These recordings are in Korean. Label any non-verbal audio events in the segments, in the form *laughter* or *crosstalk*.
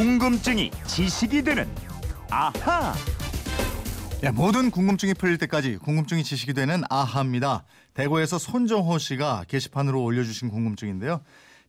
궁금증이 지식이 되는 아하. 야, 모든 궁금증이 풀릴 때까지 궁금증이 지식이 되는 아하입니다. 대구에서 손정호 씨가 게시판으로 올려주신 궁금증인데요.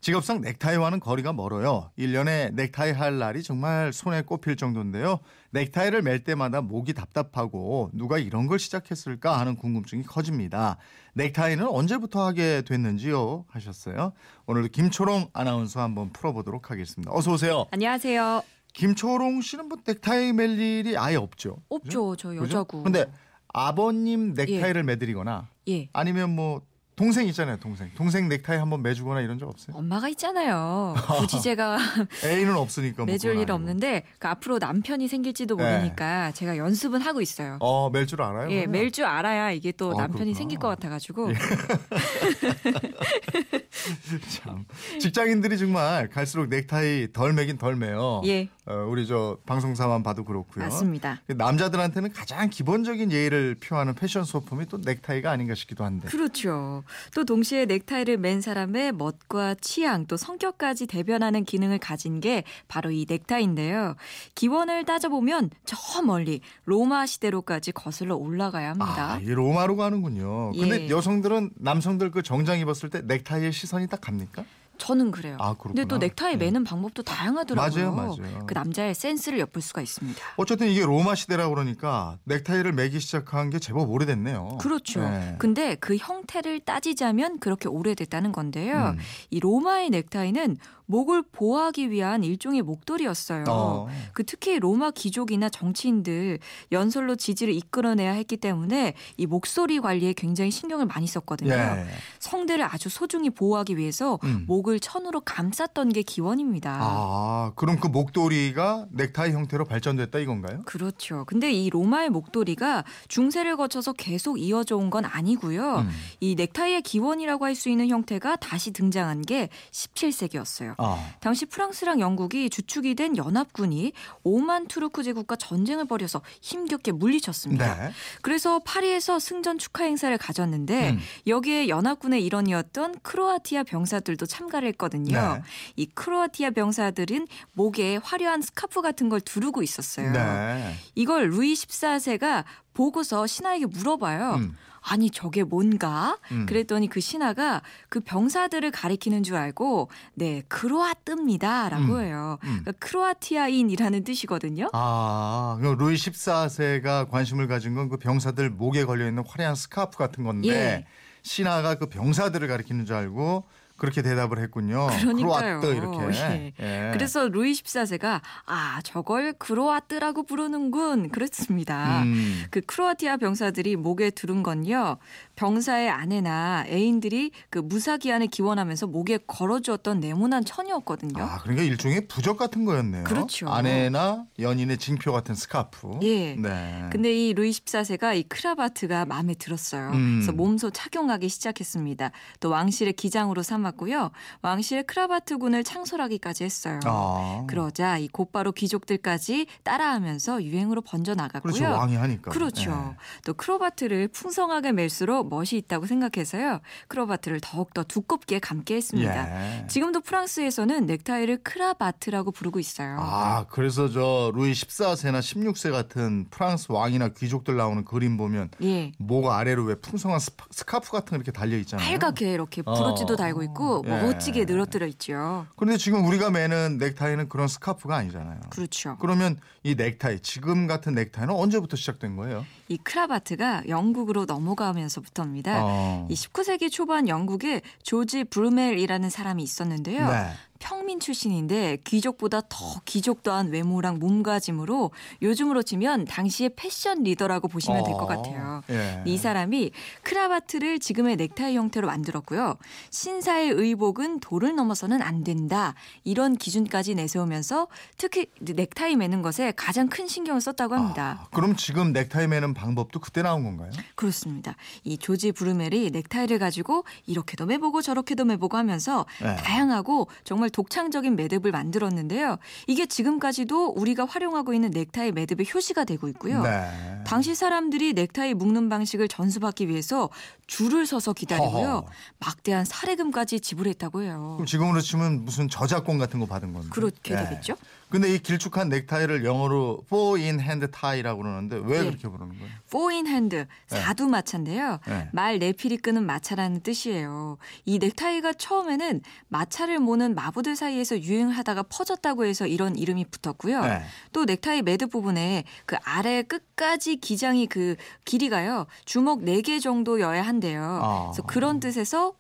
직업상 넥타이와는 거리가 멀어요. 1년에 넥타이 할 날이 정말 손에 꼽힐 정도인데요. 넥타이를 멜 때마다 목이 답답하고 누가 이런 걸 시작했을까 하는 궁금증이 커집니다. 넥타이는 언제부터 하게 됐는지요? 하셨어요. 오늘도 김초롱 아나운서 한번 풀어보도록 하겠습니다. 어서 오세요. 안녕하세요. 김초롱 씨는 뭐 넥타이 멜 일이 아예 없죠. 없죠, 저 그죠? 여자고. 근데 아버님 넥타이를 매드리거나 예. 아니면 뭐 동생 있잖아요, 동생. 동생 넥타이 한번 매주거나 이런 적 없어요? 엄마가 있잖아요. 굳이 *laughs* 제가 애인은 없으니까 뭐 매줄 일. 없는데 그 앞으로 남편이 생길지도 네. 모르니까 제가 연습은 하고 있어요. 어, 멜 줄 알아요? 예? 멜 줄 알아야 이게 또 아, 남편이 그렇구나. 생길 것 같아가지고 *laughs* *laughs* 참. 직장인들이 정말 갈수록 넥타이 덜 매긴 덜 매요. 예, 어, 우리 저 방송사만 봐도 그렇고요. 맞습니다. 남자들한테는 가장 기본적인 예의를 표하는 패션 소품이 또 넥타이가 아닌가 싶기도 한데. 그렇죠. 또 동시에 넥타이를 맨 사람의 멋과 취향 또 성격까지 대변하는 기능을 가진 게 바로 이 넥타이인데요. 기원을 따져보면 저 멀리 로마 시대로까지 거슬러 올라가야 합니다. 아, 이 로마로 가는군요. 근데 예. 여성들은 남성들 그 정장 입었을 때 넥타이에 시 선이 딱 갑니까? 저는 그래요. 아. 근데 또 넥타이 네. 매는 방법도 다양하더라고요. 맞아요, 맞아요. 그 남자의 센스를 엿볼 수가 있습니다. 어쨌든 이게 로마 시대라 그러니까 넥타이를 매기 시작한 게 제법 오래됐네요. 그렇죠. 네. 근데 그 형태를 따지자면 그렇게 오래됐다는 건데요. 음. 이 로마의 넥타이는 목을 보호하기 위한 일종의 목도리였어요. 어. 그 특히 로마 귀족이나 정치인들 연설로 지지를 이끌어내야 했기 때문에 이 목소리 관리에 굉장히 신경을 많이 썼거든요. 예. 성대를 아주 소중히 보호하기 위해서 음. 목을 천으로 감쌌던 게 기원입니다. 아, 그럼 그 목도리가 넥타이 형태로 발전됐다 이건가요? 그렇죠. 근데 이 로마의 목도리가 중세를 거쳐서 계속 이어져 온 건 아니고요. 음. 이 넥타이의 기원이라고 할 수 있는 형태가 다시 등장한 게 17세기였어요. 아, 당시 프랑스랑 영국이 주축이 된 연합군이 오만 투르크 제국과 전쟁을 벌여서 힘겹게 물리쳤습니다. 네. 그래서 파리에서 승전 축하 행사를 가졌는데 음. 여기에 연합군의 일원이었던 크로아티아 병사들도 참가를 했거든요. 네. 이 크로아티아 병사들은 목에 화려한 스카프 같은 걸 두르고 있었어요. 네. 이걸 루이 14세가 보고서 신하에게 물어봐요. 음. 아니 저게 뭔가? 음. 그랬더니 그 신하가 그 병사들을 가리키는 줄 알고 네 Croate입니다라고 음. 해요. 음. 그러니까 크로아티아인이라는 뜻이거든요. 아, 그럼 루이 14세가 관심을 가진 건 그 병사들 목에 걸려 있는 화려한 스카프 같은 건데 예. 신하가 그 병사들을 가리키는 줄 알고 그렇게 대답을 했군요. 그러니까요. 이렇게. 예. 예. 그래서 루이 14세가 아 저걸 Croate라고 부르는군 그랬습니다. 음. 그 크로아티아 병사들이 목에 두른 건요. 병사의 아내나 애인들이 그 무사 귀환을 기원하면서 목에 걸어주었던 네모난 천이었거든요. 아, 그러니까 일종의 부적 같은 거였네요. 그렇죠. 아내나 연인의 징표 같은 스카프. 예. 네. 근데 이 루이 14세가 이 크라바트가 마음에 들었어요. 음. 그래서 몸소 착용하기 시작했습니다. 또 왕실의 기장으로 삼았고요. 왕실의 크라바트 군을 창설하기까지 했어요. 아. 그러자 이 곧바로 귀족들까지 따라하면서 유행으로 번져 나갔고요. 그렇죠. 왕이 하니까. 그렇죠. 예. 또 크라바트를 풍성하게 맬수록 멋이 있다고 생각해서요. 크라바트를 더욱 더 두껍게 감게 했습니다. 예. 지금도 프랑스에서는 넥타이를 크라바트라고 부르고 있어요. 아, 그래서 저 루이 14세나 16세 같은 프랑스 왕이나 귀족들 나오는 그림 보면 예. 목 아래로 왜 풍성한 스파- 스카프 같은 거 이렇게 달려 있잖아요. 빨갛게 이렇게 브로치도 어. 달고 있고 예. 멋지게 늘어뜨려 있죠. 그런데 지금 우리가 매는 넥타이는 그런 스카프가 아니잖아요. 그렇죠. 그러면 이 넥타이 지금 같은 넥타이는 언제부터 시작된 거예요? 이 크라바트가 영국으로 넘어가면서부터입니다. 어. 이 19세기 초반 영국에 조지 브루멜이라는 사람이 있었는데요. 네. 평민 출신인데 귀족보다 더 귀족도한 외모랑 몸가짐으로 요즘으로 치면 당시의 패션 리더라고 보시면 될것 어. 같아요. 예. 이 사람이 크라바트를 지금의 넥타이 형태로 만들었고요. 신사의 의복은 도를 넘어서는 안 된다. 이런 기준까지 내세우면서 특히 넥타이 매는 것에 가장 큰 신경을 썼다고 합니다. 아, 그럼 지금 넥타이 매는 방법도 그때 나온 건가요? 그렇습니다. 이 조지 브루멜이 넥타이를 가지고 이렇게도 매보고 저렇게도 매보고 하면서 네. 다양하고 정말 독창적인 매듭을 만들었는데요. 이게 지금까지도 우리가 활용하고 있는 넥타이 매듭의 효시가 되고 있고요. 네. 당시 사람들이 넥타이 묶는 방식을 전수받기 위해서 줄을 서서 기다리고요. 허허. 막대한 사례금까지 지불했다고 해요. 그럼 지금으로 치면 무슨 저작권 같은 거 받은 건데. 그렇게 네. 되겠죠? 근데 이 길쭉한 넥타이를 영어로 four in hand tie라고 그러는데 왜 예. 그렇게 부르는 거예요? four in hand 사두 마차인데요. 네. 말 내필이 끄는 마차라는 뜻이에요. 이 넥타이가 처음에는 마차를 모는 마부들 사이에서 유행하다가 퍼졌다고 해서 이런 이름이 붙었고요. 네. 또 넥타이 매듭 부분에 그 아래 끝까지 기장이 그 길이가요. 주먹 4개 정도여야 한대요. 아. 그래서 그런 뜻에서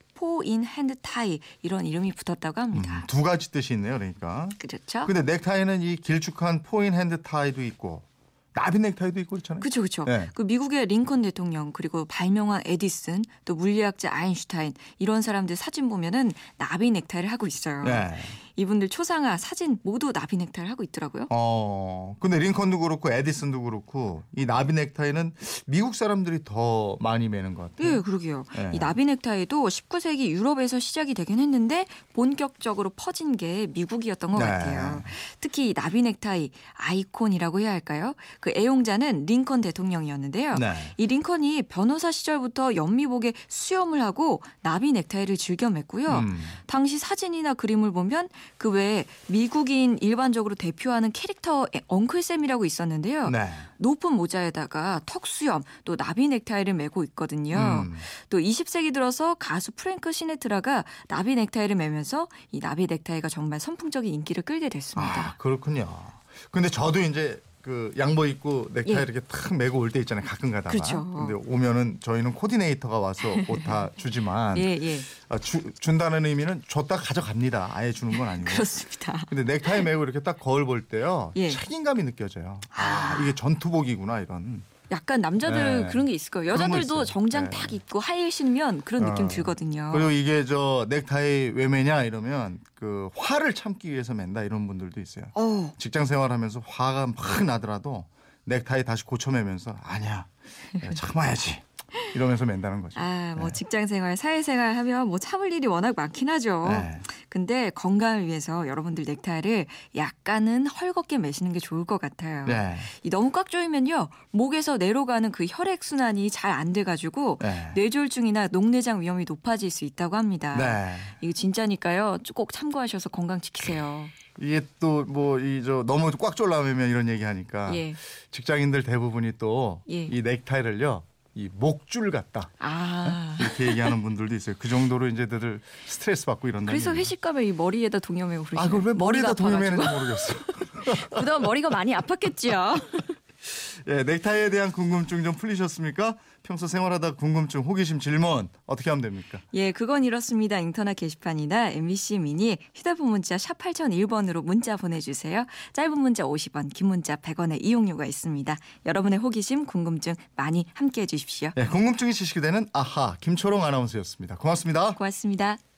in hand tie 이런 이름이 붙었다고 합니다. 음, 두 가지 뜻이 있네요. 그러니까. 그렇죠? 근데 넥타이는 이 길쭉한 four-in-hand tie도 있고 나비 넥타이도 있고 그렇잖아요. 그렇죠, 그렇죠. 네. 그 미국의 링컨 대통령 그리고 발명왕 에디슨 또 물리학자 아인슈타인 이런 사람들 사진 보면은 나비 넥타이를 하고 있어요. 네. 이분들 초상화 사진 모두 나비 넥타이를 하고 있더라고요. 어, 근데 링컨도 그렇고 에디슨도 그렇고 이 나비 넥타이는 미국 사람들이 더 많이 매는 것 같아요. 예, 그러게요. 네. 이 나비 넥타이도 19세기 유럽에서 시작이 되긴 했는데 본격적으로 퍼진 게 미국이었던 것 네. 같아요. 특히 이 나비 넥타이 아이콘이라고 해야 할까요? 그 애용자는 링컨 대통령이었는데요. 네. 이 링컨이 변호사 시절부터 연미복에 수염을 하고 나비 넥타이를 즐겨 맸고요. 음. 당시 사진이나 그림을 보면 그 외에 미국인을 일반적으로 대표하는 캐릭터 엉클 샘이라고 있었는데요. 네. 높은 모자에다가 턱수염 또 나비 넥타이를 매고 있거든요. 음. 또 20세기 들어서 가수 프랭크 시나트라가 나비 넥타이를 매면서 이 나비 넥타이가 정말 선풍적인 인기를 끌게 아, 됐습니다. 그렇군요. 근데 저도 이제 그 양복 입고 넥타이 예. 이렇게 탁 매고 올 때 있잖아요. 가끔 가다가. 그렇죠. 근데 오면은 저희는 코디네이터가 와서 옷 다 *laughs* 주지만 예, 예. 아, 주, 준다는 의미는 줬다 가져갑니다. 아예 주는 건 아니고. 그렇습니다. 근데 넥타이 메고 이렇게 딱 거울 볼 때요. 예. 책임감이 느껴져요. 아, 이게 전투복이구나 이런. 약간 남자들 네. 그런 게 있을 거예요. 여자들도. 정장 네. 딱 입고 하이힐 신으면 그런 느낌 어. 들거든요. 그리고 이게 저 넥타이 왜 매냐 이러면 그 화를 참기 위해서 맨다 이런 분들도 있어요. 어, 직장 생활하면서 화가 막 나더라도 넥타이 다시 고쳐매면서 아니야 *laughs* 참아야지 이러면서 맨다는 거죠. 아, 뭐 네. 직장 생활, 사회 생활 하면 뭐 참을 일이 워낙 많긴 하죠. 네. 근데 건강을 위해서 여러분들 넥타이를 약간은 헐겁게 매시는 게 좋을 것 같아요. 네. 이 너무 꽉 조이면요 목에서 내려가는 그 혈액 순환이 잘 안 돼가지고 네. 뇌졸중이나 녹내장 위험이 높아질 수 있다고 합니다. 네. 이거 진짜니까요. 꼭 참고하셔서 건강 지키세요. 이게 또 뭐 이 저 너무 꽉 졸라매면 이런 얘기 하니까 예. 직장인들 대부분이 또이 예. 넥타이를요 이 목줄 같다 아. 이렇게 얘기하는 분들도 있어요. 그 정도로 이제 다들 스트레스 받고 이런다. 그래서 회식 가면 이 머리에다 그러시면 아 그걸 왜 머리에다 동여매는지 모르겠어. 그동안 머리가 많이 아팠겠죠. 예, 넥타이에 대한 궁금증 좀 풀리셨습니까? 평소 생활하다 궁금증, 호기심, 질문 어떻게 하면 됩니까? 예, 그건 이렇습니다. 인터넷 게시판이나 MBC 미니 휴대폰 문자 샵 8001번으로 문자 보내주세요. 짧은 문자 50원, 긴 문자 100원의 이용료가 있습니다. 여러분의 호기심, 궁금증 많이 함께해 주십시오. 예, 궁금증이 지식이 되는 아하 김초롱 아나운서였습니다. 고맙습니다. 고맙습니다.